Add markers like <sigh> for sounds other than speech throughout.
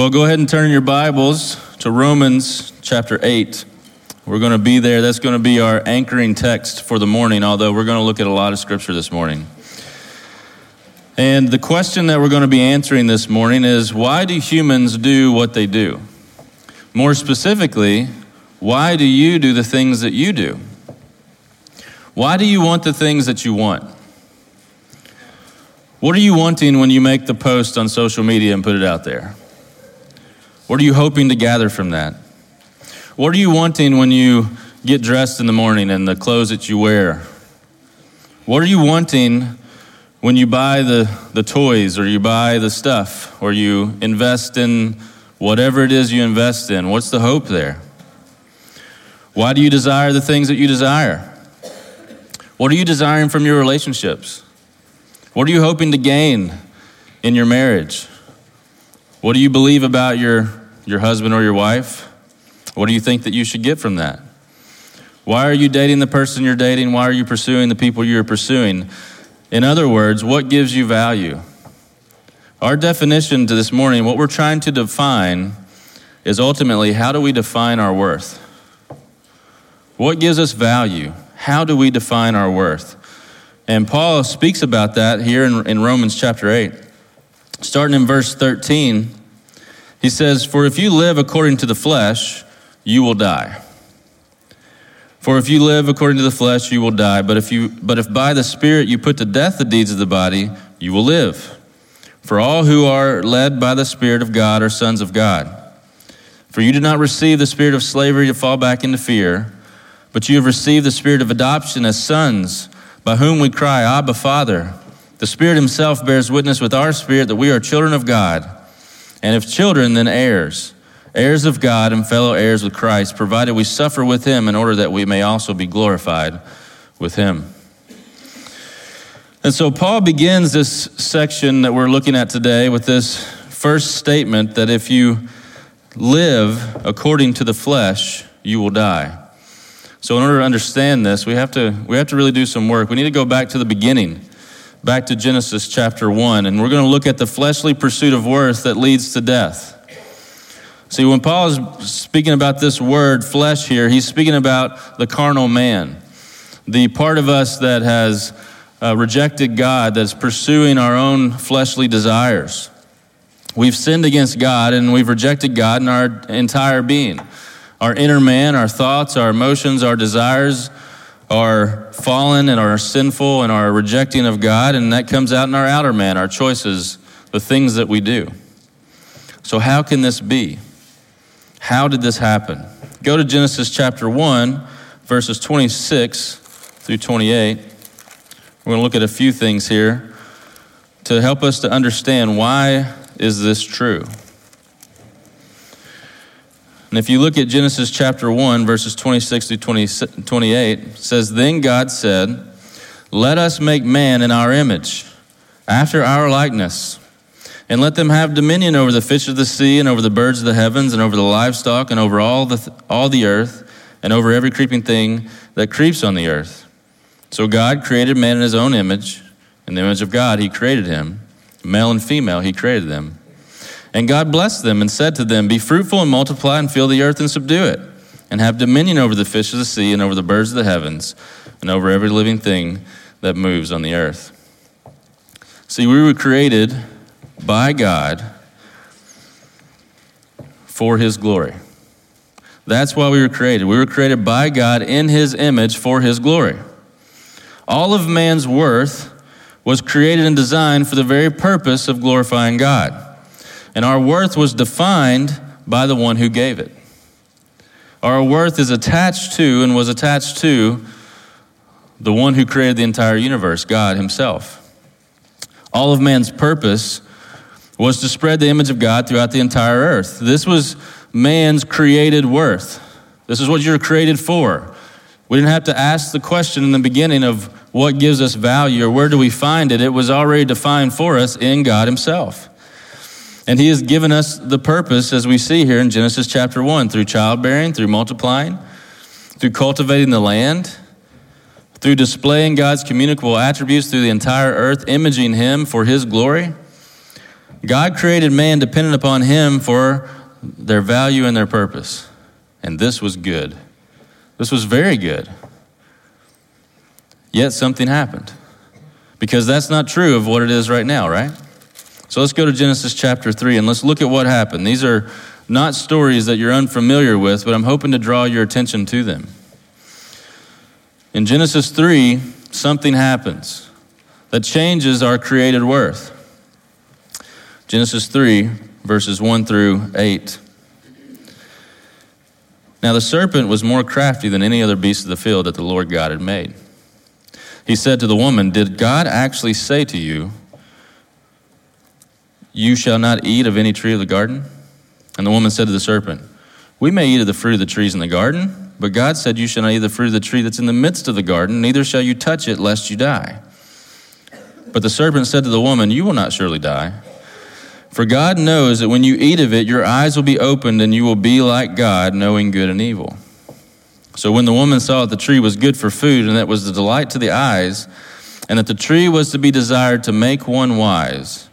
Well, go ahead and turn your Bibles to Romans chapter 8. We're going to be there. That's going to be our anchoring text for the morning, although we're going to look at a lot of scripture this morning. And the question that we're going to be answering this morning is why do humans do what they do? More specifically, why do you do the things that you do? Why do you want the things that you want? What are you wanting when you make the post on social media and put it out there? What are you hoping to gather from that? What are you wanting when you get dressed in the morning and the clothes that you wear? What are you wanting when you buy the, the toys or you buy the stuff or you invest in whatever it is you invest in? What's the hope there? Why do you desire the things that you desire? What are you desiring from your relationships? What are you hoping to gain in your marriage? What do you believe about your, your husband or your wife? What do you think that you should get from that? Why are you dating the person you're dating? Why are you pursuing the people you're pursuing? In other words, what gives you value? Our definition to this morning, what we're trying to define, is ultimately how do we define our worth? What gives us value? How do we define our worth? And Paul speaks about that here in, in Romans chapter 8. Starting in verse 13, he says, For if you live according to the flesh, you will die. For if you live according to the flesh, you will die. But if, you, but if by the Spirit you put to death the deeds of the body, you will live. For all who are led by the Spirit of God are sons of God. For you did not receive the spirit of slavery to fall back into fear, but you have received the spirit of adoption as sons by whom we cry, Abba, Father. The Spirit Himself bears witness with our spirit that we are children of God, and if children, then heirs, heirs of God and fellow heirs with Christ, provided we suffer with Him in order that we may also be glorified with Him. And so Paul begins this section that we're looking at today with this first statement that if you live according to the flesh, you will die. So, in order to understand this, we have to, we have to really do some work. We need to go back to the beginning, back to Genesis chapter 1, and we're going to look at the fleshly pursuit of worth that leads to death. See, when Paul is speaking about this word, flesh, here, he's speaking about the carnal man, the part of us that has uh, rejected God, that's pursuing our own fleshly desires. We've sinned against God and we've rejected God in our entire being. Our inner man, our thoughts, our emotions, our desires are fallen and are sinful and are rejecting of God, and that comes out in our outer man, our choices, the things that we do. So, how can this be? How did this happen? Go to Genesis chapter 1, verses 26 through 28. We're going to look at a few things here to help us to understand why is this true. And if you look at Genesis chapter 1, verses 26 to 20, 28, says, Then God said, Let us make man in our image, after our likeness, and let them have dominion over the fish of the sea, and over the birds of the heavens, and over the livestock, and over all the, all the earth, and over every creeping thing that creeps on the earth. So God created man in his own image. In the image of God, he created him. Male and female, he created them. And God blessed them and said to them, Be fruitful and multiply and fill the earth and subdue it, and have dominion over the fish of the sea and over the birds of the heavens and over every living thing that moves on the earth. See, we were created by God for His glory. That's why we were created. We were created by God in His image for His glory. All of man's worth was created and designed for the very purpose of glorifying God. And our worth was defined by the one who gave it. Our worth is attached to and was attached to the one who created the entire universe, God Himself. All of man's purpose was to spread the image of God throughout the entire earth. This was man's created worth. This is what you're created for. We didn't have to ask the question in the beginning of what gives us value or where do we find it. It was already defined for us in God Himself. And he has given us the purpose, as we see here in Genesis chapter 1, through childbearing, through multiplying, through cultivating the land, through displaying God's communicable attributes through the entire earth, imaging him for his glory. God created man dependent upon him for their value and their purpose. And this was good. This was very good. Yet something happened. Because that's not true of what it is right now, right? So let's go to Genesis chapter 3 and let's look at what happened. These are not stories that you're unfamiliar with, but I'm hoping to draw your attention to them. In Genesis 3, something happens that changes our created worth. Genesis 3, verses 1 through 8. Now the serpent was more crafty than any other beast of the field that the Lord God had made. He said to the woman, Did God actually say to you, You shall not eat of any tree of the garden? And the woman said to the serpent, We may eat of the fruit of the trees in the garden, but God said, You shall not eat of the fruit of the tree that's in the midst of the garden, neither shall you touch it, lest you die. But the serpent said to the woman, You will not surely die. For God knows that when you eat of it, your eyes will be opened, and you will be like God, knowing good and evil. So when the woman saw that the tree was good for food, and that was the delight to the eyes, and that the tree was to be desired to make one wise,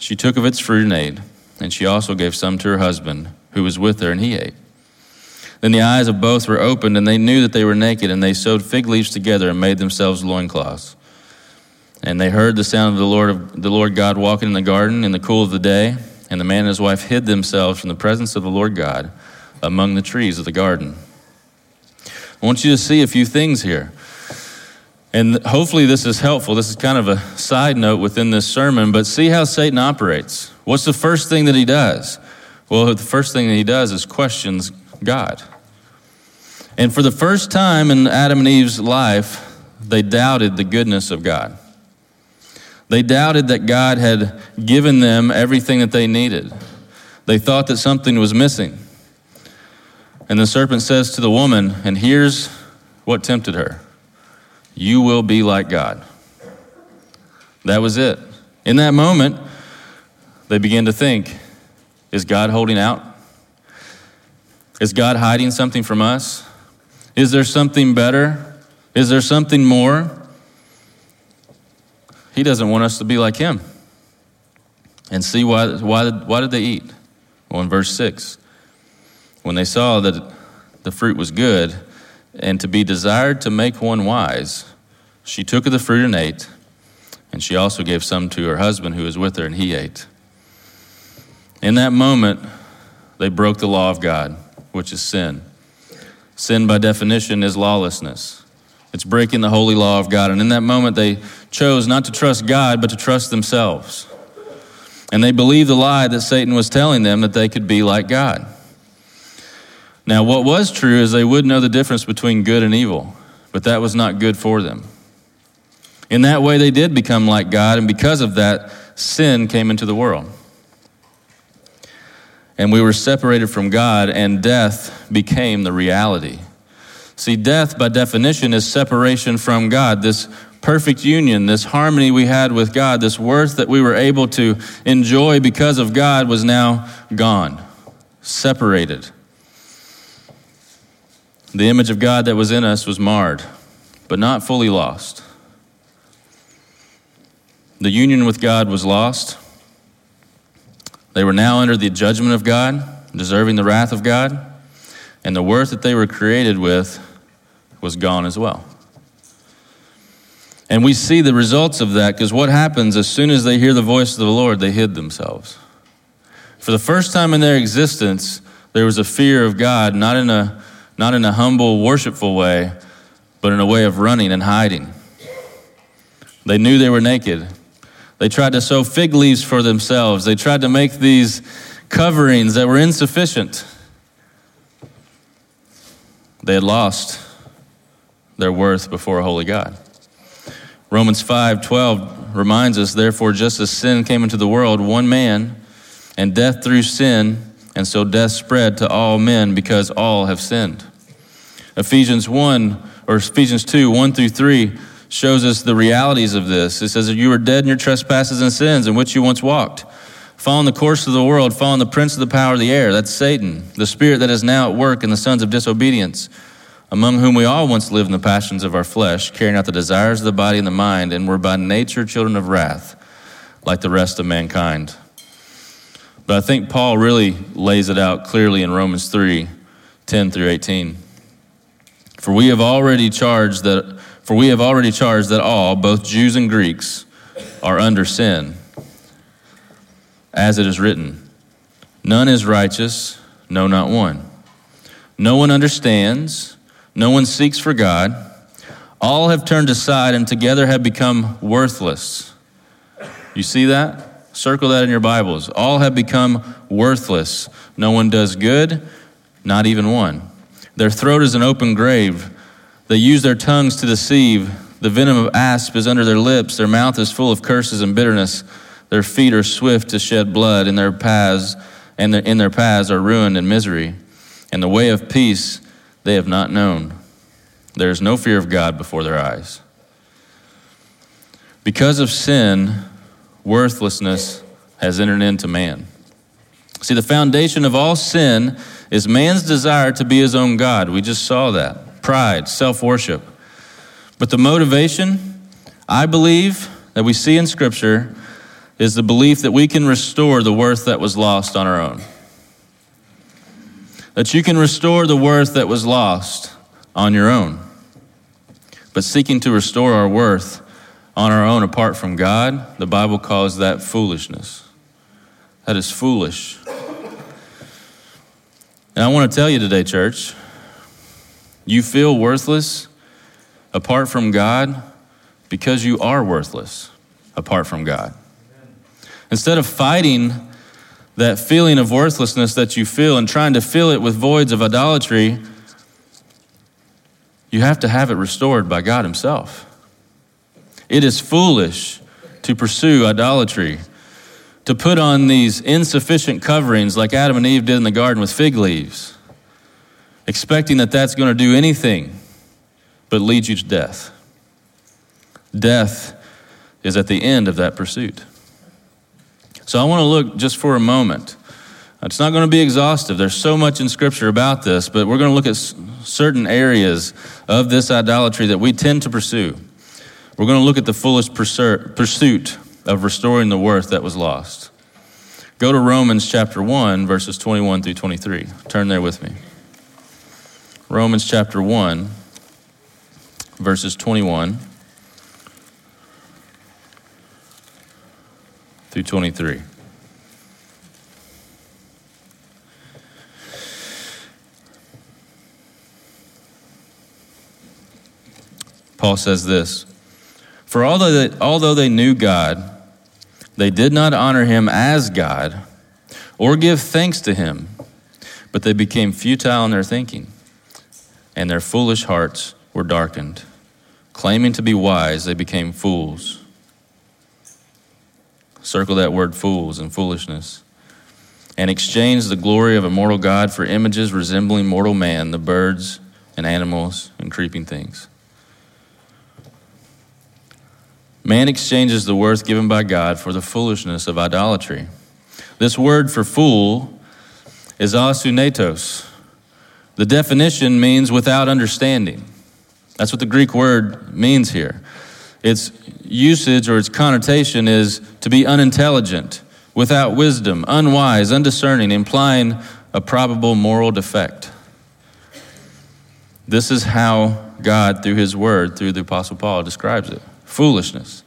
she took of its fruit and ate, and she also gave some to her husband, who was with her, and he ate. Then the eyes of both were opened, and they knew that they were naked, and they sewed fig leaves together and made themselves loincloths. And they heard the sound of the Lord of the Lord God walking in the garden in the cool of the day, and the man and his wife hid themselves from the presence of the Lord God among the trees of the garden. I want you to see a few things here. And hopefully this is helpful. This is kind of a side note within this sermon, but see how Satan operates. What's the first thing that he does? Well, the first thing that he does is questions God. And for the first time in Adam and Eve's life, they doubted the goodness of God. They doubted that God had given them everything that they needed. They thought that something was missing. And the serpent says to the woman, and here's what tempted her You will be like God. That was it. In that moment, they began to think Is God holding out? Is God hiding something from us? Is there something better? Is there something more? He doesn't want us to be like him. And see why, why, why did they eat? Well, in verse 6, when they saw that the fruit was good and to be desired to make one wise, she took of the fruit and ate, and she also gave some to her husband who was with her, and he ate. In that moment, they broke the law of God, which is sin. Sin, by definition, is lawlessness. It's breaking the holy law of God. And in that moment, they chose not to trust God, but to trust themselves. And they believed the lie that Satan was telling them that they could be like God. Now, what was true is they would know the difference between good and evil, but that was not good for them. In that way, they did become like God, and because of that, sin came into the world. And we were separated from God, and death became the reality. See, death, by definition, is separation from God. This perfect union, this harmony we had with God, this worth that we were able to enjoy because of God was now gone, separated. The image of God that was in us was marred, but not fully lost. The union with God was lost. They were now under the judgment of God, deserving the wrath of God, and the worth that they were created with was gone as well. And we see the results of that because what happens as soon as they hear the voice of the Lord, they hid themselves. For the first time in their existence, there was a fear of God, not in a, not in a humble, worshipful way, but in a way of running and hiding. They knew they were naked. They tried to sew fig leaves for themselves. They tried to make these coverings that were insufficient. They had lost their worth before a holy God. Romans 5:12 reminds us therefore just as sin came into the world one man and death through sin and so death spread to all men because all have sinned. Ephesians 1 or Ephesians 2 1 through 3 shows us the realities of this. It says that you were dead in your trespasses and sins in which you once walked, following the course of the world, following the prince of the power of the air, that's Satan, the spirit that is now at work in the sons of disobedience among whom we all once lived in the passions of our flesh, carrying out the desires of the body and the mind, and were by nature children of wrath, like the rest of mankind. But I think Paul really lays it out clearly in Romans 3 10 through 18. For we have already charged that for we have already charged that all, both Jews and Greeks, are under sin. As it is written, none is righteous, no not one. No one understands, no one seeks for God. All have turned aside and together have become worthless. You see that? Circle that in your Bibles. All have become worthless. No one does good, not even one. Their throat is an open grave. They use their tongues to deceive. The venom of asp is under their lips. Their mouth is full of curses and bitterness. Their feet are swift to shed blood, and their paths and in their paths are ruin and misery. And the way of peace they have not known. There is no fear of God before their eyes. Because of sin, worthlessness has entered into man. See, the foundation of all sin is man's desire to be his own God. We just saw that. Pride, self worship. But the motivation, I believe, that we see in Scripture is the belief that we can restore the worth that was lost on our own. That you can restore the worth that was lost on your own. But seeking to restore our worth on our own apart from God, the Bible calls that foolishness. That is foolish. And I want to tell you today, church, you feel worthless apart from God because you are worthless apart from God. Instead of fighting that feeling of worthlessness that you feel and trying to fill it with voids of idolatry, you have to have it restored by God Himself. It is foolish to pursue idolatry, to put on these insufficient coverings like Adam and Eve did in the garden with fig leaves, expecting that that's going to do anything but lead you to death. Death is at the end of that pursuit. So I want to look just for a moment. It's not going to be exhaustive. There's so much in Scripture about this, but we're going to look at certain areas of this idolatry that we tend to pursue. We're going to look at the foolish pursuit of restoring the worth that was lost. Go to Romans chapter 1, verses 21 through 23. Turn there with me. Romans chapter 1, verses 21 through 23. Paul says this For although they, although they knew God, they did not honor him as God or give thanks to him, but they became futile in their thinking, and their foolish hearts were darkened. Claiming to be wise, they became fools Circle that word fools and foolishness. And exchange the glory of a mortal God for images resembling mortal man, the birds and animals and creeping things. Man exchanges the worth given by God for the foolishness of idolatry. This word for fool is asunetos. The definition means without understanding. That's what the Greek word means here. Its usage or its connotation is to be unintelligent, without wisdom, unwise, undiscerning, implying a probable moral defect. This is how God, through His Word, through the Apostle Paul, describes it foolishness.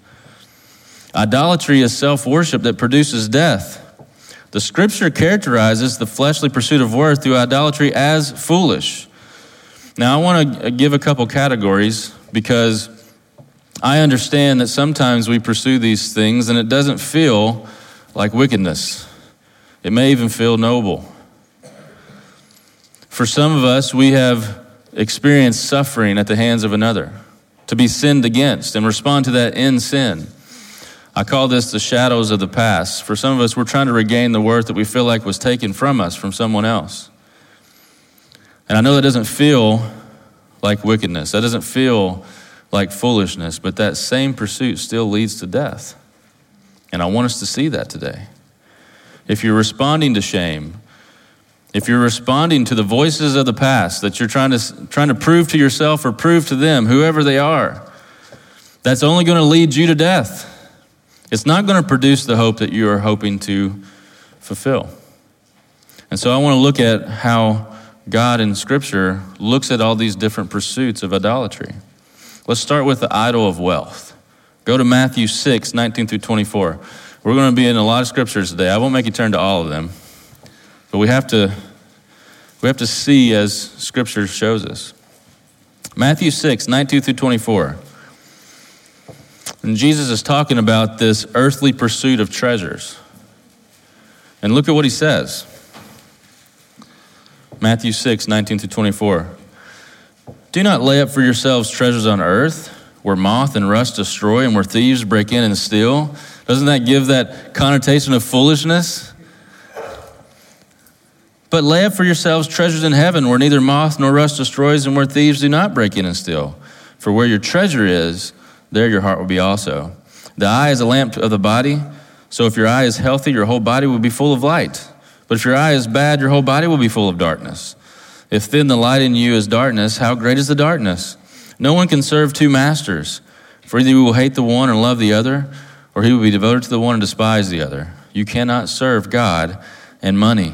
Idolatry is self worship that produces death. The scripture characterizes the fleshly pursuit of worth through idolatry as foolish. Now, I want to give a couple categories because I understand that sometimes we pursue these things and it doesn't feel like wickedness. It may even feel noble. For some of us, we have experienced suffering at the hands of another, to be sinned against and respond to that in sin. I call this the shadows of the past. For some of us, we're trying to regain the worth that we feel like was taken from us from someone else. And I know that doesn't feel like wickedness. That doesn't feel like foolishness, but that same pursuit still leads to death. And I want us to see that today. If you're responding to shame, if you're responding to the voices of the past that you're trying to, trying to prove to yourself or prove to them, whoever they are, that's only going to lead you to death. It's not going to produce the hope that you are hoping to fulfill. And so I want to look at how God in Scripture looks at all these different pursuits of idolatry. Let's start with the idol of wealth. Go to Matthew 6, 19 through 24. We're going to be in a lot of scriptures today. I won't make you turn to all of them, but we have to, we have to see as Scripture shows us. Matthew 6, 19 through 24. And Jesus is talking about this earthly pursuit of treasures. And look at what he says Matthew 6, 19 through 24. Do not lay up for yourselves treasures on earth, where moth and rust destroy and where thieves break in and steal. Doesn't that give that connotation of foolishness? But lay up for yourselves treasures in heaven, where neither moth nor rust destroys and where thieves do not break in and steal. For where your treasure is, there your heart will be also. The eye is a lamp of the body, so if your eye is healthy, your whole body will be full of light. But if your eye is bad, your whole body will be full of darkness. If then the light in you is darkness, how great is the darkness? No one can serve two masters, for either you will hate the one and love the other, or he will be devoted to the one and despise the other. You cannot serve God and money.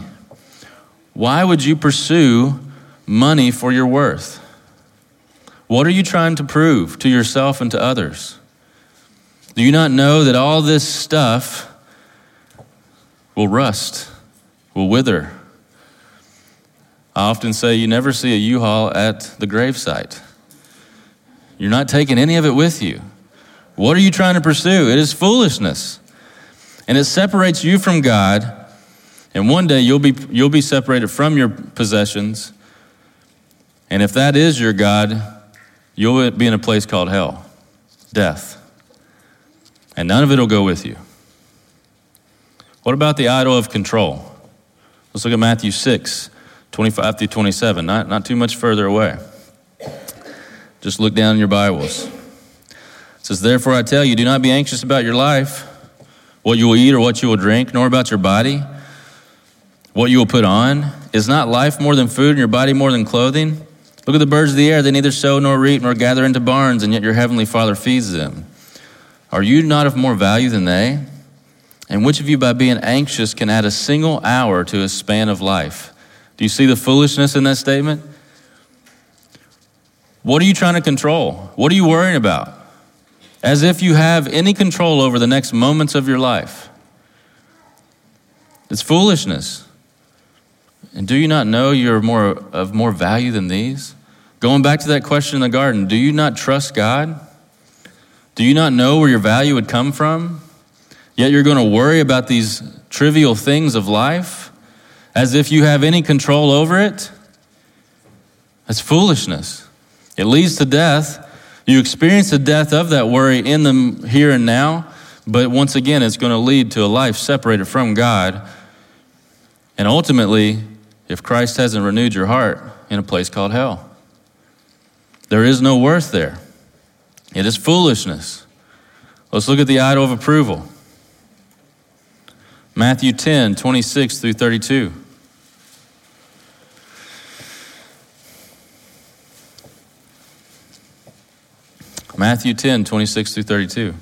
Why would you pursue money for your worth? What are you trying to prove to yourself and to others? Do you not know that all this stuff will rust, will wither? I often say you never see a U-Haul at the gravesite. You're not taking any of it with you. What are you trying to pursue? It is foolishness. And it separates you from God. And one day you'll be, you'll be separated from your possessions. And if that is your God, you'll be in a place called hell, death. And none of it will go with you. What about the idol of control? Let's look at Matthew 6. 25 through 27, not, not too much further away. Just look down in your Bibles. It says, Therefore I tell you, do not be anxious about your life, what you will eat or what you will drink, nor about your body, what you will put on. Is not life more than food and your body more than clothing? Look at the birds of the air. They neither sow nor reap nor gather into barns, and yet your heavenly Father feeds them. Are you not of more value than they? And which of you, by being anxious, can add a single hour to a span of life? Do you see the foolishness in that statement? What are you trying to control? What are you worrying about? As if you have any control over the next moments of your life. It's foolishness. And do you not know you're more of more value than these? Going back to that question in the garden, do you not trust God? Do you not know where your value would come from? Yet you're going to worry about these trivial things of life? as if you have any control over it, that's foolishness. It leads to death. You experience the death of that worry in the here and now, but once again, it's going to lead to a life separated from God. And ultimately, if Christ hasn't renewed your heart, in a place called hell. There is no worth there. It is foolishness. Let's look at the idol of approval. Matthew 10, 26 through 32. Matthew 10, 26 through 32.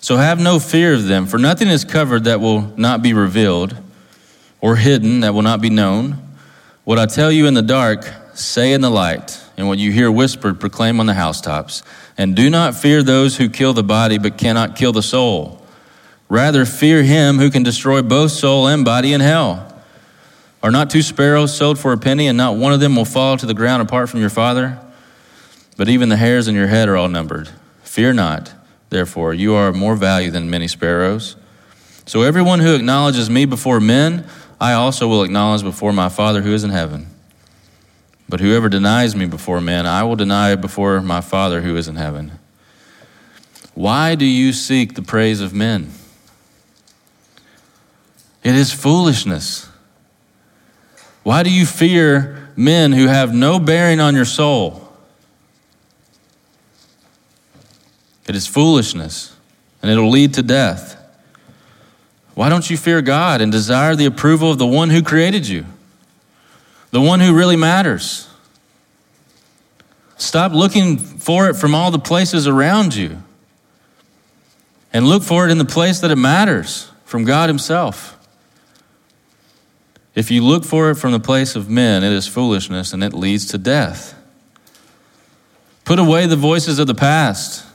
So have no fear of them, for nothing is covered that will not be revealed, or hidden that will not be known. What I tell you in the dark, say in the light, and what you hear whispered, proclaim on the housetops. And do not fear those who kill the body, but cannot kill the soul. Rather, fear him who can destroy both soul and body in hell. Are not two sparrows sold for a penny, and not one of them will fall to the ground apart from your Father? But even the hairs in your head are all numbered. Fear not, therefore, you are of more value than many sparrows. So everyone who acknowledges me before men, I also will acknowledge before my Father who is in heaven. But whoever denies me before men, I will deny before my Father who is in heaven. Why do you seek the praise of men? It is foolishness. Why do you fear men who have no bearing on your soul? It is foolishness, and it'll lead to death. Why don't you fear God and desire the approval of the one who created you, the one who really matters? Stop looking for it from all the places around you and look for it in the place that it matters from God Himself. If you look for it from the place of men, it is foolishness and it leads to death. Put away the voices of the past.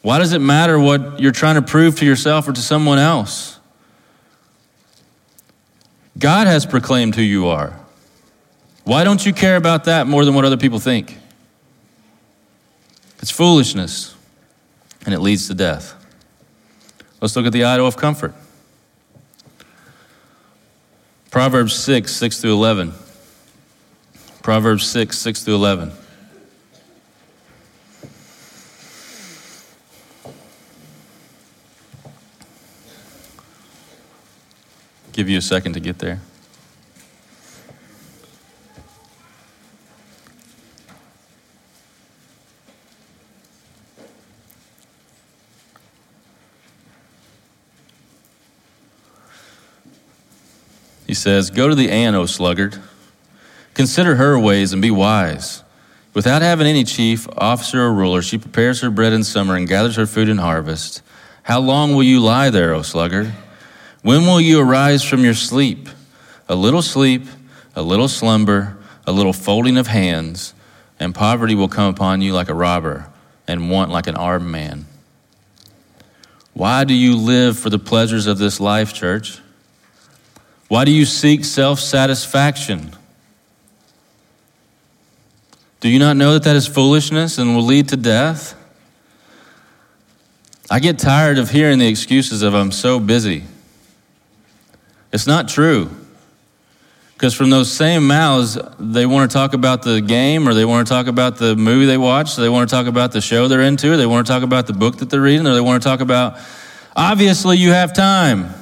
Why does it matter what you're trying to prove to yourself or to someone else? God has proclaimed who you are. Why don't you care about that more than what other people think? It's foolishness, and it leads to death. Let's look at the idol of comfort. Proverbs 6, 6 through 11. Proverbs 6, 6 through 11. Give you a second to get there. He says, Go to the ant, O sluggard. Consider her ways and be wise. Without having any chief, officer, or ruler, she prepares her bread in summer and gathers her food in harvest. How long will you lie there, O sluggard? When will you arise from your sleep? A little sleep, a little slumber, a little folding of hands, and poverty will come upon you like a robber, and want like an armed man. Why do you live for the pleasures of this life, church? Why do you seek self satisfaction? Do you not know that that is foolishness and will lead to death? I get tired of hearing the excuses of I'm so busy. It's not true. Because from those same mouths, they want to talk about the game or they want to talk about the movie they watched, they want to talk about the show they're into, they want to talk about the book that they're reading, or they want to talk about, obviously, you have time.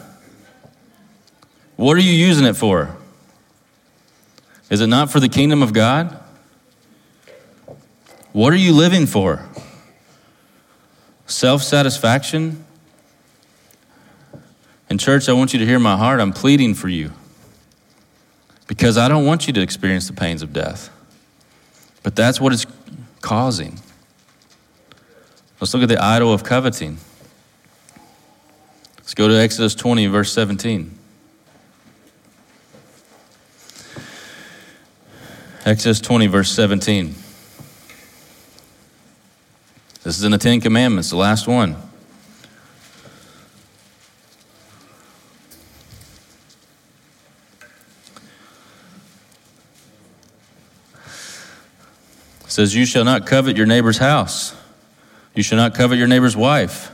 What are you using it for? Is it not for the kingdom of God? What are you living for? Self satisfaction? And, church, I want you to hear my heart. I'm pleading for you because I don't want you to experience the pains of death. But that's what it's causing. Let's look at the idol of coveting. Let's go to Exodus 20, verse 17. Exodus 20, verse 17. This is in the Ten Commandments, the last one. It says, You shall not covet your neighbor's house. You shall not covet your neighbor's wife,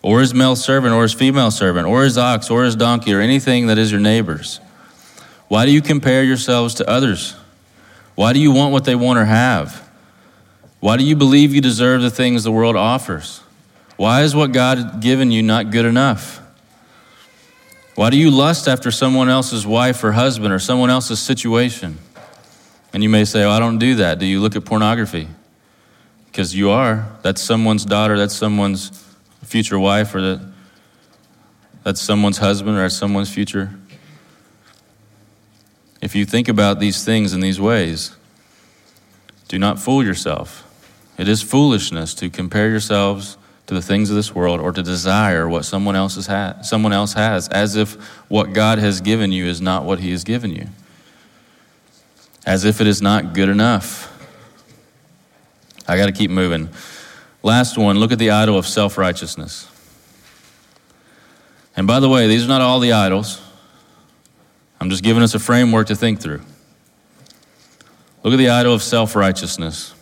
or his male servant, or his female servant, or his ox, or his donkey, or anything that is your neighbor's. Why do you compare yourselves to others? Why do you want what they want or have? Why do you believe you deserve the things the world offers? Why is what God has given you not good enough? Why do you lust after someone else's wife or husband or someone else's situation? And you may say, oh, I don't do that. Do you look at pornography? Because you are. That's someone's daughter, that's someone's future wife, or that, that's someone's husband, or that's someone's future if you think about these things in these ways, do not fool yourself. It is foolishness to compare yourselves to the things of this world or to desire what someone else, has ha- someone else has, as if what God has given you is not what He has given you, as if it is not good enough. I got to keep moving. Last one look at the idol of self righteousness. And by the way, these are not all the idols. I'm just giving us a framework to think through. Look at the idol of self righteousness.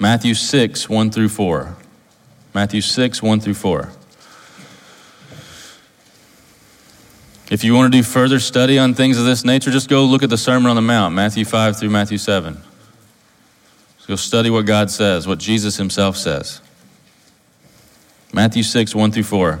Matthew 6, 1 through 4. Matthew 6, 1 through 4. If you want to do further study on things of this nature, just go look at the Sermon on the Mount, Matthew 5 through Matthew 7. So go study what God says, what Jesus himself says. Matthew 6, 1 through 4.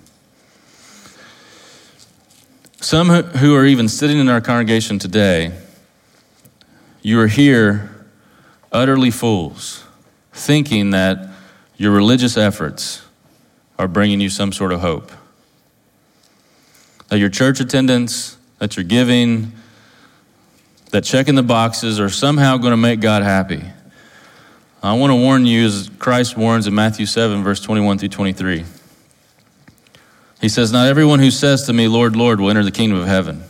Some who are even sitting in our congregation today, you are here utterly fools, thinking that your religious efforts are bringing you some sort of hope. That your church attendance, that your giving, that checking the boxes are somehow going to make God happy. I want to warn you, as Christ warns in Matthew 7, verse 21 through 23. He says, Not everyone who says to me, Lord, Lord, will enter the kingdom of heaven,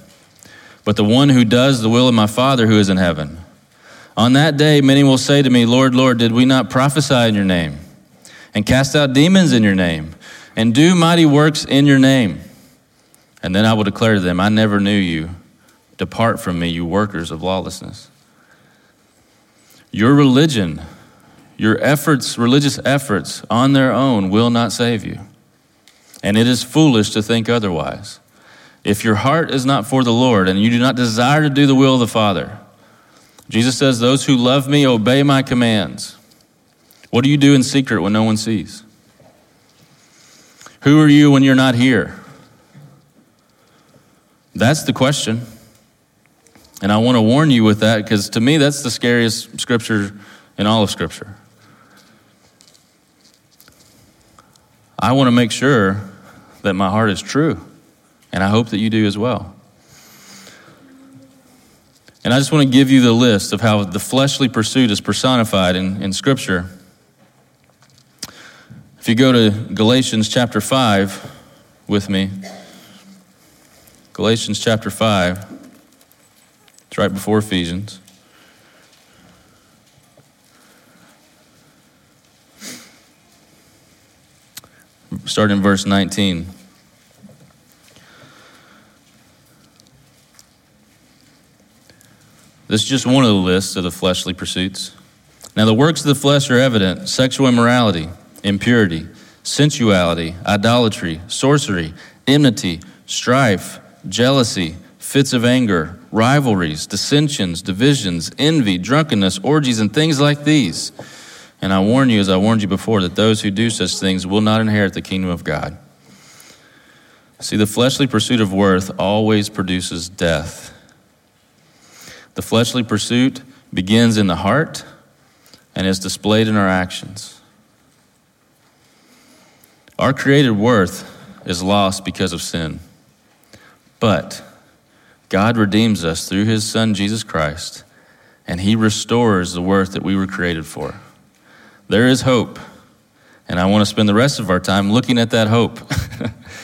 but the one who does the will of my Father who is in heaven. On that day, many will say to me, Lord, Lord, did we not prophesy in your name, and cast out demons in your name, and do mighty works in your name? And then I will declare to them, I never knew you. Depart from me, you workers of lawlessness. Your religion, your efforts, religious efforts on their own will not save you and it is foolish to think otherwise. If your heart is not for the Lord and you do not desire to do the will of the Father, Jesus says, Those who love me obey my commands. What do you do in secret when no one sees? Who are you when you're not here? That's the question. And I want to warn you with that because to me, that's the scariest scripture in all of Scripture. I want to make sure that my heart is true. And I hope that you do as well. And I just want to give you the list of how the fleshly pursuit is personified in, in Scripture. If you go to Galatians chapter 5 with me, Galatians chapter 5, it's right before Ephesians. Start in verse 19. This is just one of the lists of the fleshly pursuits. Now, the works of the flesh are evident sexual immorality, impurity, sensuality, idolatry, sorcery, enmity, strife, jealousy, fits of anger, rivalries, dissensions, divisions, envy, drunkenness, orgies, and things like these and I warn you, as I warned you before, that those who do such things will not inherit the kingdom of God. See, the fleshly pursuit of worth always produces death. The fleshly pursuit begins in the heart and is displayed in our actions. Our created worth is lost because of sin. But God redeems us through his Son, Jesus Christ, and he restores the worth that we were created for. There is hope. And I want to spend the rest of our time looking at that hope,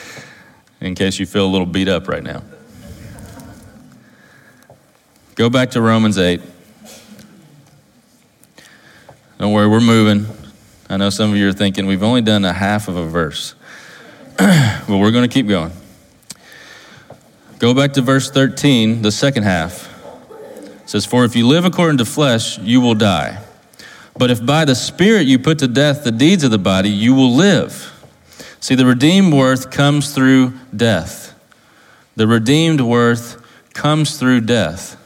<laughs> in case you feel a little beat up right now. Go back to Romans 8. Don't worry, we're moving. I know some of you are thinking we've only done a half of a verse. <clears throat> but we're going to keep going. Go back to verse 13, the second half. It says, For if you live according to flesh, you will die. But if by the Spirit you put to death the deeds of the body, you will live. See, the redeemed worth comes through death. The redeemed worth comes through death.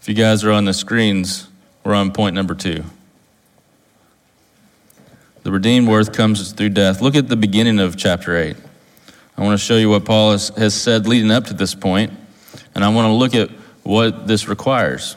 If you guys are on the screens, we're on point number two. The redeemed worth comes through death. Look at the beginning of chapter 8. I want to show you what Paul has, has said leading up to this point, and I want to look at what this requires.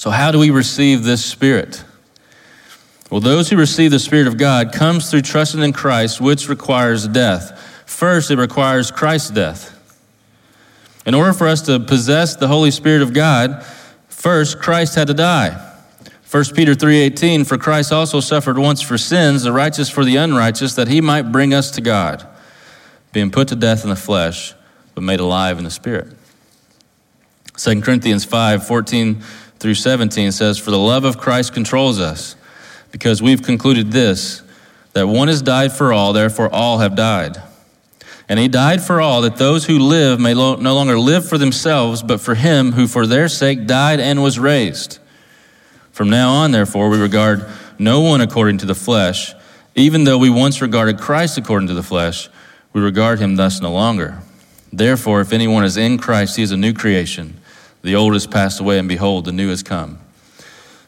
So, how do we receive this Spirit? Well, those who receive the Spirit of God comes through trusting in Christ, which requires death. First, it requires Christ's death. In order for us to possess the Holy Spirit of God, first Christ had to die. 1 Peter 3:18 For Christ also suffered once for sins, the righteous for the unrighteous, that he might bring us to God, being put to death in the flesh, but made alive in the spirit. 2 Corinthians 5, 14 through 17 says, For the love of Christ controls us because we've concluded this that one has died for all, therefore all have died. And he died for all, that those who live may no longer live for themselves, but for him who for their sake died and was raised. From now on, therefore, we regard no one according to the flesh. Even though we once regarded Christ according to the flesh, we regard him thus no longer. Therefore, if anyone is in Christ, he is a new creation. The old has passed away, and behold, the new has come.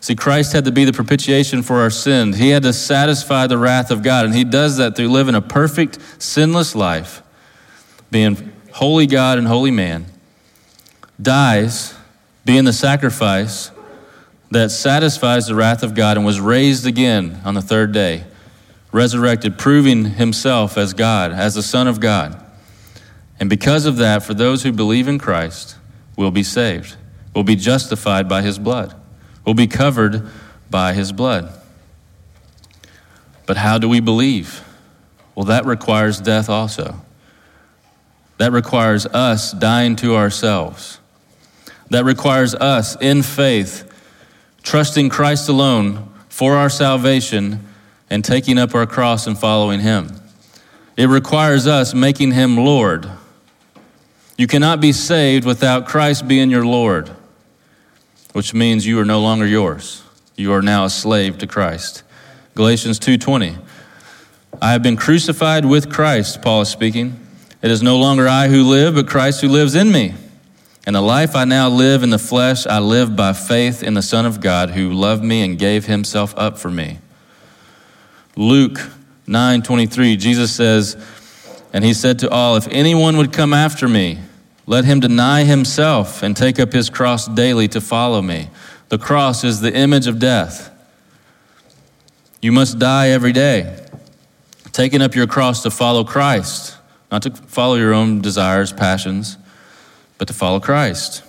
See, Christ had to be the propitiation for our sins. He had to satisfy the wrath of God, and He does that through living a perfect, sinless life, being holy God and holy man, dies, being the sacrifice that satisfies the wrath of God, and was raised again on the third day, resurrected, proving Himself as God, as the Son of God. And because of that, for those who believe in Christ, will be saved, will be justified by His blood will be covered by his blood. But how do we believe? Well, that requires death also. That requires us dying to ourselves. That requires us in faith, trusting Christ alone for our salvation and taking up our cross and following him. It requires us making him Lord. You cannot be saved without Christ being your Lord which means you are no longer yours. You are now a slave to Christ. Galatians 2:20. I have been crucified with Christ, Paul is speaking. It is no longer I who live, but Christ who lives in me. And the life I now live in the flesh, I live by faith in the Son of God who loved me and gave himself up for me. Luke 9:23, Jesus says, and he said to all, if anyone would come after me, let him deny himself and take up his cross daily to follow me. The cross is the image of death. You must die every day, taking up your cross to follow Christ, not to follow your own desires, passions, but to follow Christ.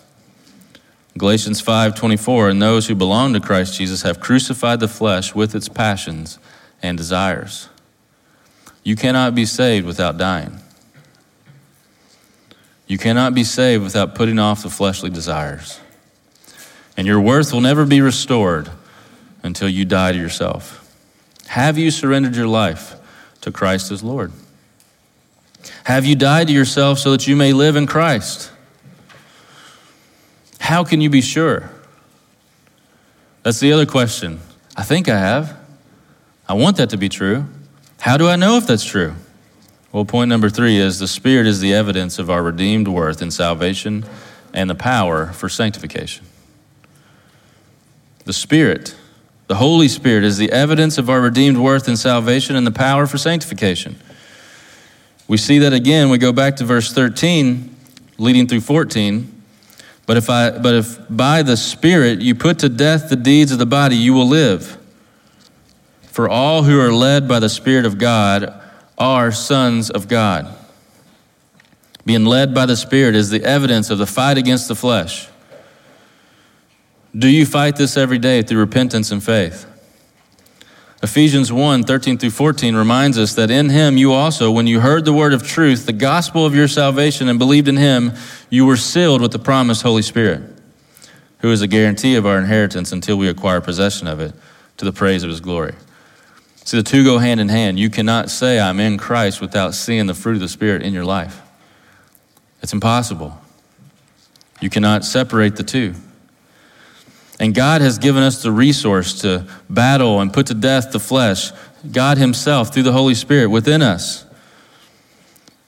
Galatians 5:24 and those who belong to Christ Jesus have crucified the flesh with its passions and desires. You cannot be saved without dying. You cannot be saved without putting off the fleshly desires. And your worth will never be restored until you die to yourself. Have you surrendered your life to Christ as Lord? Have you died to yourself so that you may live in Christ? How can you be sure? That's the other question. I think I have. I want that to be true. How do I know if that's true? Well, point number three is the Spirit is the evidence of our redeemed worth in salvation and the power for sanctification. The Spirit, the Holy Spirit, is the evidence of our redeemed worth in salvation and the power for sanctification. We see that again. We go back to verse 13, leading through 14. But if, I, but if by the Spirit you put to death the deeds of the body, you will live. For all who are led by the Spirit of God are sons of God. Being led by the Spirit is the evidence of the fight against the flesh. Do you fight this every day through repentance and faith? Ephesians 1 13 through 14 reminds us that in him you also, when you heard the word of truth, the gospel of your salvation, and believed in him, you were sealed with the promised Holy Spirit, who is a guarantee of our inheritance until we acquire possession of it to the praise of his glory. See, the two go hand in hand. You cannot say, I'm in Christ without seeing the fruit of the Spirit in your life. It's impossible. You cannot separate the two. And God has given us the resource to battle and put to death the flesh, God Himself through the Holy Spirit within us.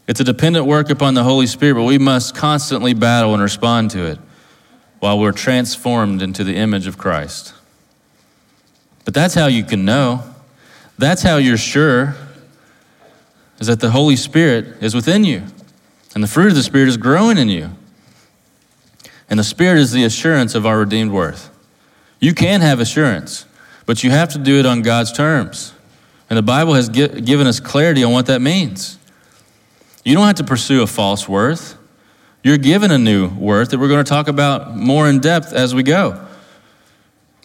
It's a dependent work upon the Holy Spirit, but we must constantly battle and respond to it while we're transformed into the image of Christ. But that's how you can know. That's how you're sure is that the Holy Spirit is within you and the fruit of the Spirit is growing in you. And the Spirit is the assurance of our redeemed worth. You can have assurance, but you have to do it on God's terms. And the Bible has given us clarity on what that means. You don't have to pursue a false worth. You're given a new worth that we're going to talk about more in depth as we go.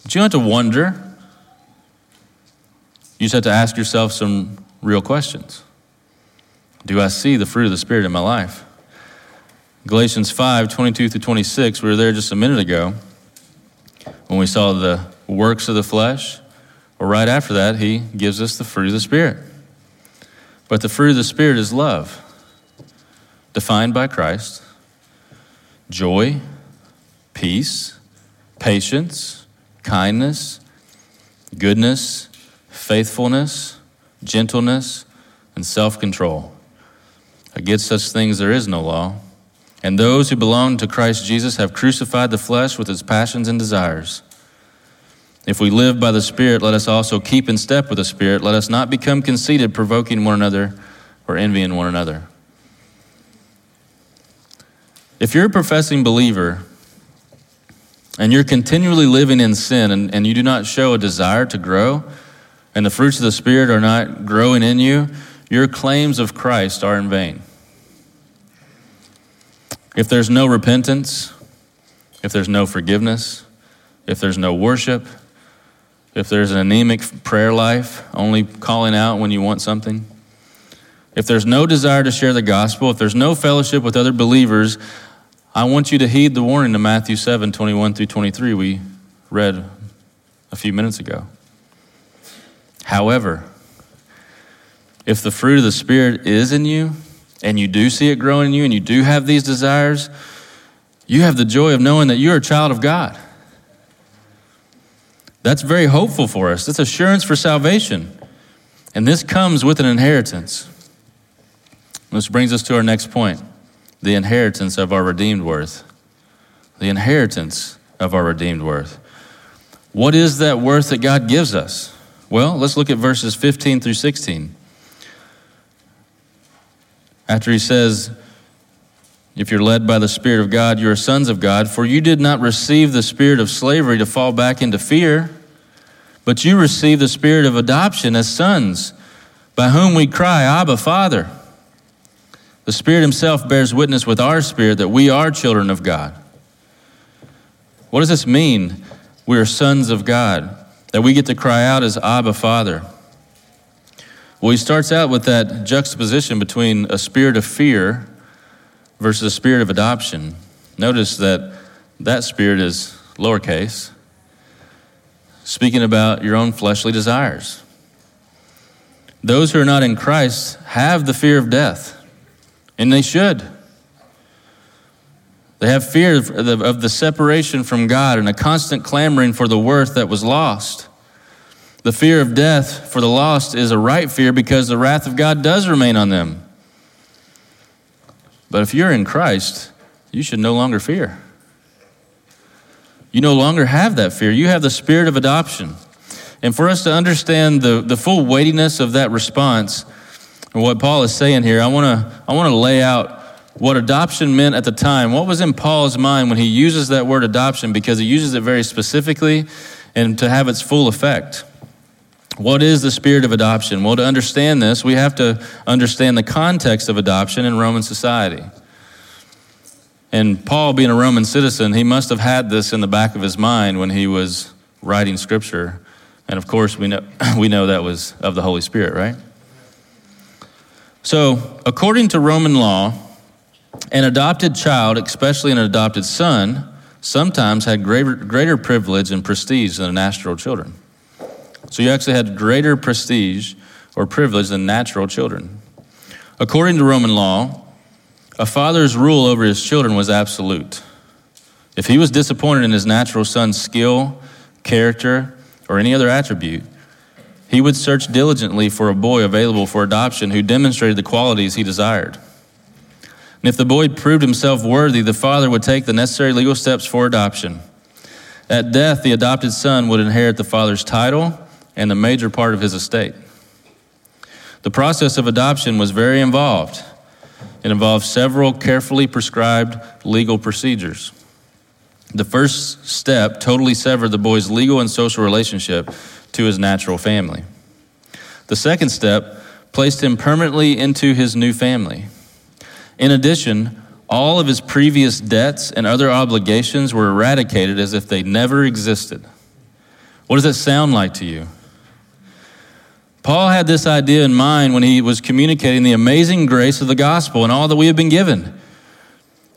But you don't have to wonder. You just have to ask yourself some real questions. Do I see the fruit of the Spirit in my life? Galatians 5 22 through 26, we were there just a minute ago when we saw the works of the flesh. Well, right after that, he gives us the fruit of the Spirit. But the fruit of the Spirit is love, defined by Christ, joy, peace, patience, kindness, goodness, faithfulness, gentleness, and self control. Against such things there is no law. And those who belong to Christ Jesus have crucified the flesh with its passions and desires. If we live by the Spirit, let us also keep in step with the Spirit. Let us not become conceited, provoking one another or envying one another. If you're a professing believer and you're continually living in sin and, and you do not show a desire to grow, and the fruits of the Spirit are not growing in you, your claims of Christ are in vain. If there's no repentance, if there's no forgiveness, if there's no worship, if there's an anemic prayer life, only calling out when you want something, if there's no desire to share the gospel, if there's no fellowship with other believers, I want you to heed the warning in Matthew 7 21 through 23 we read a few minutes ago. However, if the fruit of the Spirit is in you, and you do see it growing in you, and you do have these desires, you have the joy of knowing that you're a child of God. That's very hopeful for us. That's assurance for salvation. And this comes with an inheritance. This brings us to our next point the inheritance of our redeemed worth. The inheritance of our redeemed worth. What is that worth that God gives us? Well, let's look at verses 15 through 16 after he says, If you're led by the Spirit of God, you are sons of God, for you did not receive the spirit of slavery to fall back into fear, but you received the spirit of adoption as sons, by whom we cry, Abba, Father. The Spirit Himself bears witness with our spirit that we are children of God. What does this mean? We are sons of God, that we get to cry out as Abba, Father. Well, he starts out with that juxtaposition between a spirit of fear versus a spirit of adoption. Notice that that spirit is lowercase, speaking about your own fleshly desires. Those who are not in Christ have the fear of death, and they should. They have fear of the separation from God and a constant clamoring for the worth that was lost. The fear of death for the lost is a right fear because the wrath of God does remain on them. But if you're in Christ, you should no longer fear. You no longer have that fear. You have the spirit of adoption. And for us to understand the, the full weightiness of that response, and what Paul is saying here, I want to I want to lay out what adoption meant at the time. What was in Paul's mind when he uses that word adoption because he uses it very specifically and to have its full effect. What is the spirit of adoption? Well, to understand this, we have to understand the context of adoption in Roman society. And Paul, being a Roman citizen, he must have had this in the back of his mind when he was writing scripture. And of course, we know, <laughs> we know that was of the Holy Spirit, right? So, according to Roman law, an adopted child, especially an adopted son, sometimes had greater, greater privilege and prestige than natural children. So you actually had greater prestige or privilege than natural children. According to Roman law, a father's rule over his children was absolute. If he was disappointed in his natural son's skill, character, or any other attribute, he would search diligently for a boy available for adoption who demonstrated the qualities he desired. And if the boy proved himself worthy, the father would take the necessary legal steps for adoption. At death, the adopted son would inherit the father's title and the major part of his estate. The process of adoption was very involved. It involved several carefully prescribed legal procedures. The first step totally severed the boy's legal and social relationship to his natural family. The second step placed him permanently into his new family. In addition, all of his previous debts and other obligations were eradicated as if they never existed. What does that sound like to you? Paul had this idea in mind when he was communicating the amazing grace of the gospel and all that we have been given.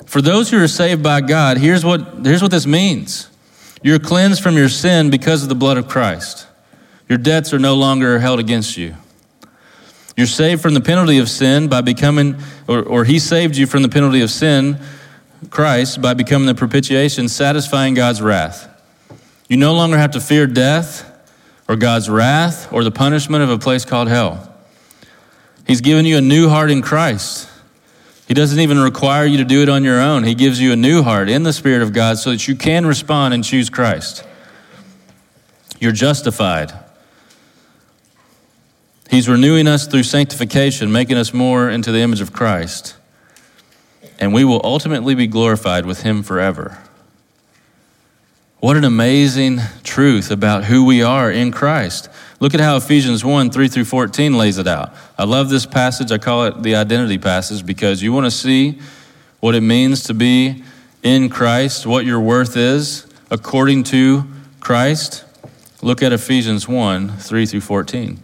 For those who are saved by God, here's what, here's what this means you're cleansed from your sin because of the blood of Christ. Your debts are no longer held against you. You're saved from the penalty of sin by becoming, or, or He saved you from the penalty of sin, Christ, by becoming the propitiation, satisfying God's wrath. You no longer have to fear death or God's wrath or the punishment of a place called hell. He's given you a new heart in Christ. He doesn't even require you to do it on your own. He gives you a new heart in the Spirit of God so that you can respond and choose Christ. You're justified. He's renewing us through sanctification, making us more into the image of Christ. And we will ultimately be glorified with Him forever. What an amazing truth about who we are in Christ. Look at how Ephesians 1 3 through 14 lays it out. I love this passage. I call it the identity passage because you want to see what it means to be in Christ, what your worth is according to Christ. Look at Ephesians 1 3 through 14.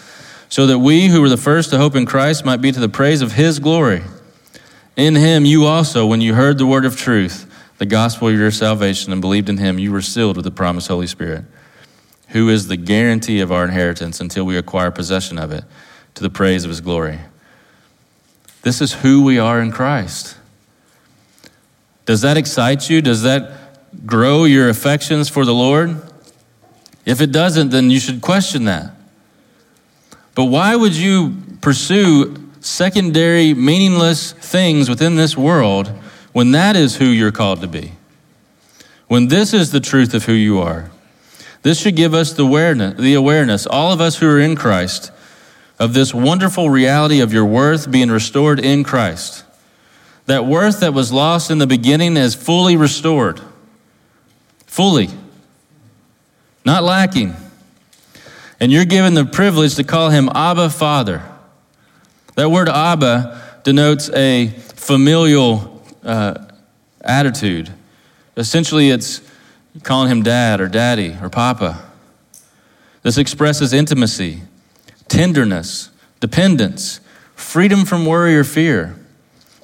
so that we who were the first to hope in Christ might be to the praise of his glory. In him you also, when you heard the word of truth, the gospel of your salvation, and believed in him, you were sealed with the promised Holy Spirit, who is the guarantee of our inheritance until we acquire possession of it to the praise of his glory. This is who we are in Christ. Does that excite you? Does that grow your affections for the Lord? If it doesn't, then you should question that. But why would you pursue secondary, meaningless things within this world when that is who you're called to be? When this is the truth of who you are? This should give us the awareness, the awareness, all of us who are in Christ, of this wonderful reality of your worth being restored in Christ. That worth that was lost in the beginning is fully restored. Fully. Not lacking and you're given the privilege to call him Abba Father. That word Abba denotes a familial uh, attitude. Essentially, it's calling him dad or daddy or papa. This expresses intimacy, tenderness, dependence, freedom from worry or fear.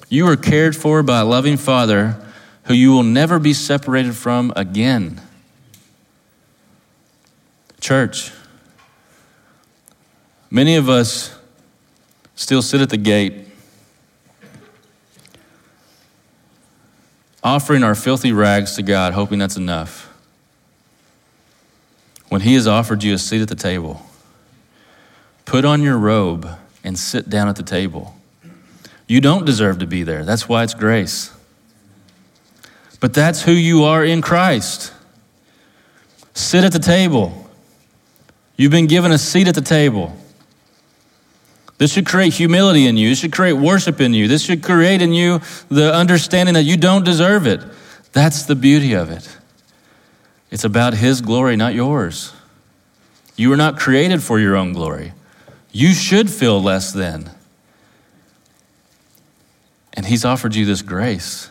You are cared for by a loving Father who you will never be separated from again. Church, Many of us still sit at the gate, offering our filthy rags to God, hoping that's enough. When He has offered you a seat at the table, put on your robe and sit down at the table. You don't deserve to be there. That's why it's grace. But that's who you are in Christ. Sit at the table. You've been given a seat at the table. This should create humility in you. This should create worship in you. This should create in you the understanding that you don't deserve it. That's the beauty of it. It's about His glory, not yours. You were not created for your own glory. You should feel less than. And He's offered you this grace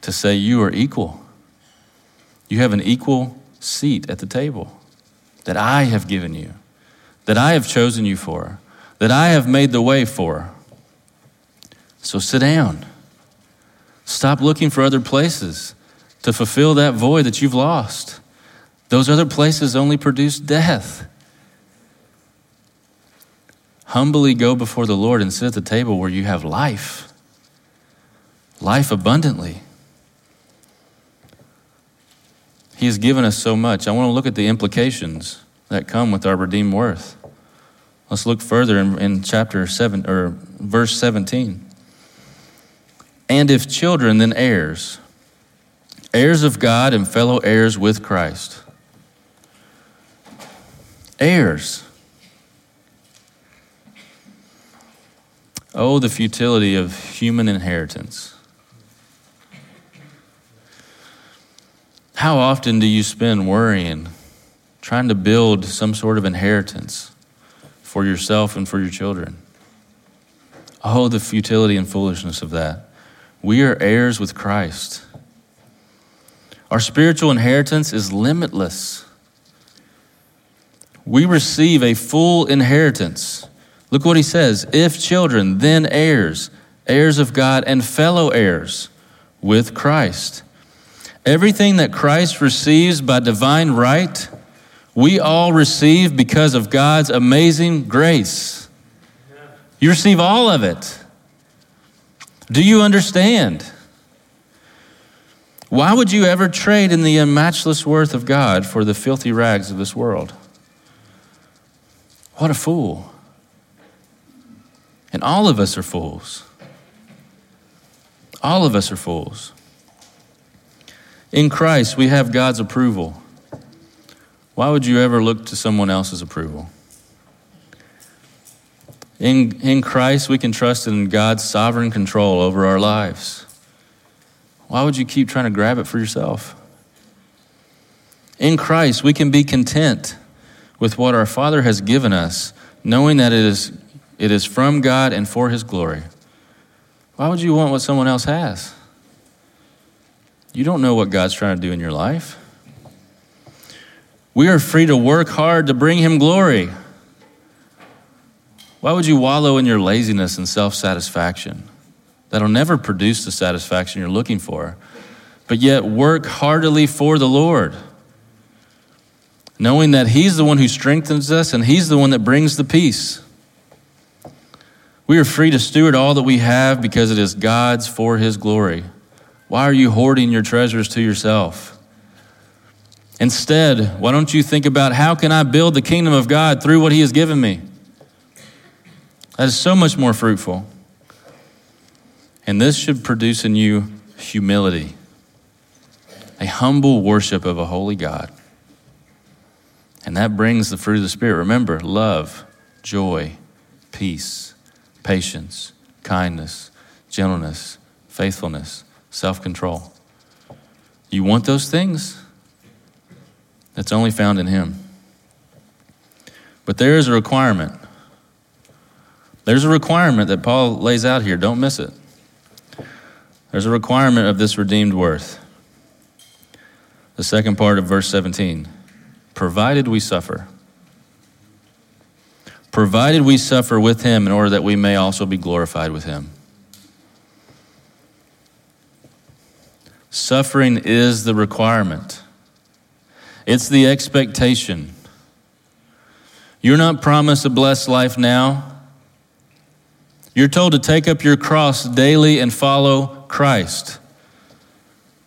to say you are equal. You have an equal seat at the table that I have given you, that I have chosen you for, that I have made the way for. So sit down. Stop looking for other places to fulfill that void that you've lost. Those other places only produce death. Humbly go before the Lord and sit at the table where you have life, life abundantly. He has given us so much. I want to look at the implications that come with our redeemed worth. Let's look further in, in chapter 7 or verse 17. And if children, then heirs, heirs of God and fellow heirs with Christ. Heirs. Oh, the futility of human inheritance. How often do you spend worrying, trying to build some sort of inheritance for yourself and for your children? Oh, the futility and foolishness of that. We are heirs with Christ. Our spiritual inheritance is limitless. We receive a full inheritance. Look what he says if children, then heirs, heirs of God, and fellow heirs with Christ. Everything that Christ receives by divine right, we all receive because of God's amazing grace. You receive all of it. Do you understand? Why would you ever trade in the unmatchless worth of God for the filthy rags of this world? What a fool. And all of us are fools. All of us are fools. In Christ, we have God's approval. Why would you ever look to someone else's approval? In, in Christ, we can trust in God's sovereign control over our lives. Why would you keep trying to grab it for yourself? In Christ, we can be content with what our Father has given us, knowing that it is, it is from God and for His glory. Why would you want what someone else has? You don't know what God's trying to do in your life. We are free to work hard to bring Him glory. Why would you wallow in your laziness and self satisfaction? That'll never produce the satisfaction you're looking for, but yet work heartily for the Lord, knowing that He's the one who strengthens us and He's the one that brings the peace. We are free to steward all that we have because it is God's for His glory. Why are you hoarding your treasures to yourself? Instead, why don't you think about how can I build the kingdom of God through what he has given me? That is so much more fruitful. And this should produce in you humility, a humble worship of a holy God. And that brings the fruit of the Spirit. Remember, love, joy, peace, patience, kindness, gentleness, faithfulness self control. You want those things? That's only found in Him. But there is a requirement. There's a requirement that Paul lays out here. Don't miss it. There's a requirement of this redeemed worth. The second part of verse 17 provided we suffer. Provided we suffer with him in order that we may also be glorified with him. Suffering is the requirement, it's the expectation. You're not promised a blessed life now. You're told to take up your cross daily and follow Christ.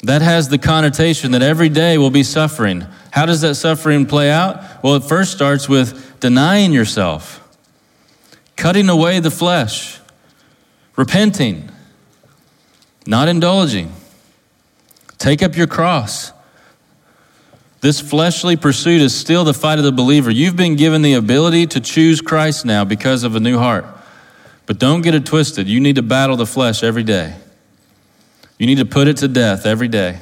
That has the connotation that every day will be suffering. How does that suffering play out? Well, it first starts with denying yourself, cutting away the flesh, repenting, not indulging. Take up your cross. This fleshly pursuit is still the fight of the believer. You've been given the ability to choose Christ now because of a new heart. But don't get it twisted. You need to battle the flesh every day. You need to put it to death every day.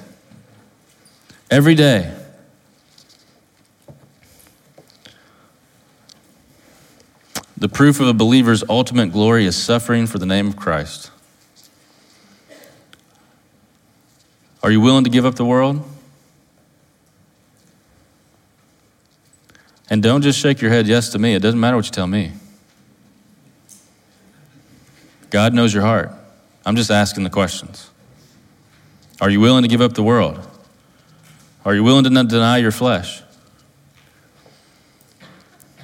Every day. The proof of a believer's ultimate glory is suffering for the name of Christ. Are you willing to give up the world? And don't just shake your head yes to me. It doesn't matter what you tell me. God knows your heart. I'm just asking the questions. Are you willing to give up the world? Are you willing to not deny your flesh?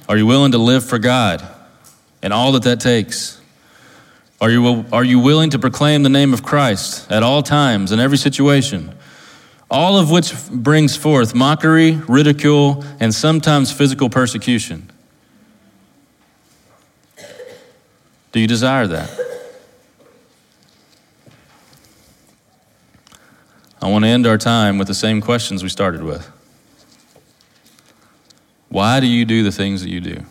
Are you willing to live for God and all that that takes? Are you, are you willing to proclaim the name of Christ at all times, in every situation? All of which brings forth mockery, ridicule, and sometimes physical persecution. Do you desire that? I want to end our time with the same questions we started with. Why do you do the things that you do?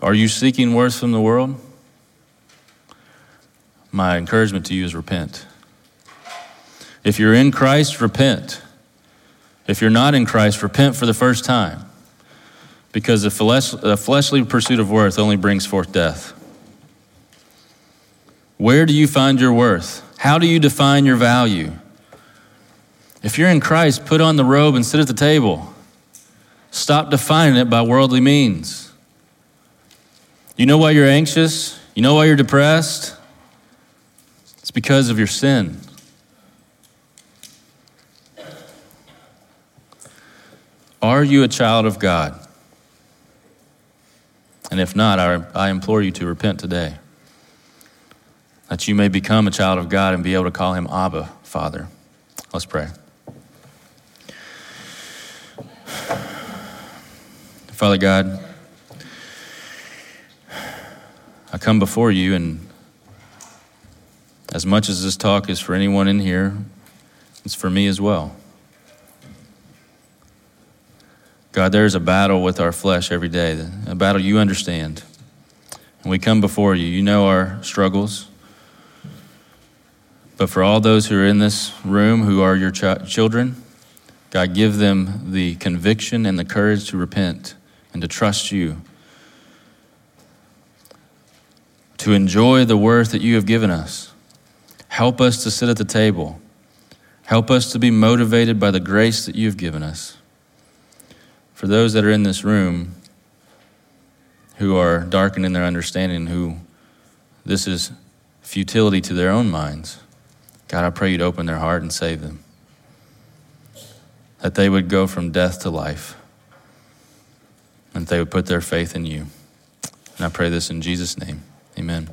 Are you seeking worth from the world? My encouragement to you is repent. If you're in Christ, repent. If you're not in Christ, repent for the first time. Because the, flesh, fleshly pursuit of worth only brings forth death. Where do you find your worth? How do you define your value? If you're in Christ, put on the robe and sit at the table. Stop defining it by worldly means. You know why you're anxious? You know why you're depressed? It's because of your sin. Are you a child of God? And if not, I, I implore you to repent today, that you may become a child of God and be able to call him Abba, Father. Let's pray. Father God, I come before you, and as much as this talk is for anyone in here, it's for me as well. God, there is a battle with our flesh every day, a battle you understand. And we come before you. You know our struggles. But for all those who are in this room who are your ch- children, God, give them the conviction and the courage to repent and to trust you, to enjoy the worth that you have given us. Help us to sit at the table. Help us to be motivated by the grace that you have given us. For those that are in this room who are darkened in their understanding, who this is futility to their own minds, God, I pray you'd open their heart and save them. That they would go from death to life and they would put their faith in you. And I pray this in Jesus' name. Amen.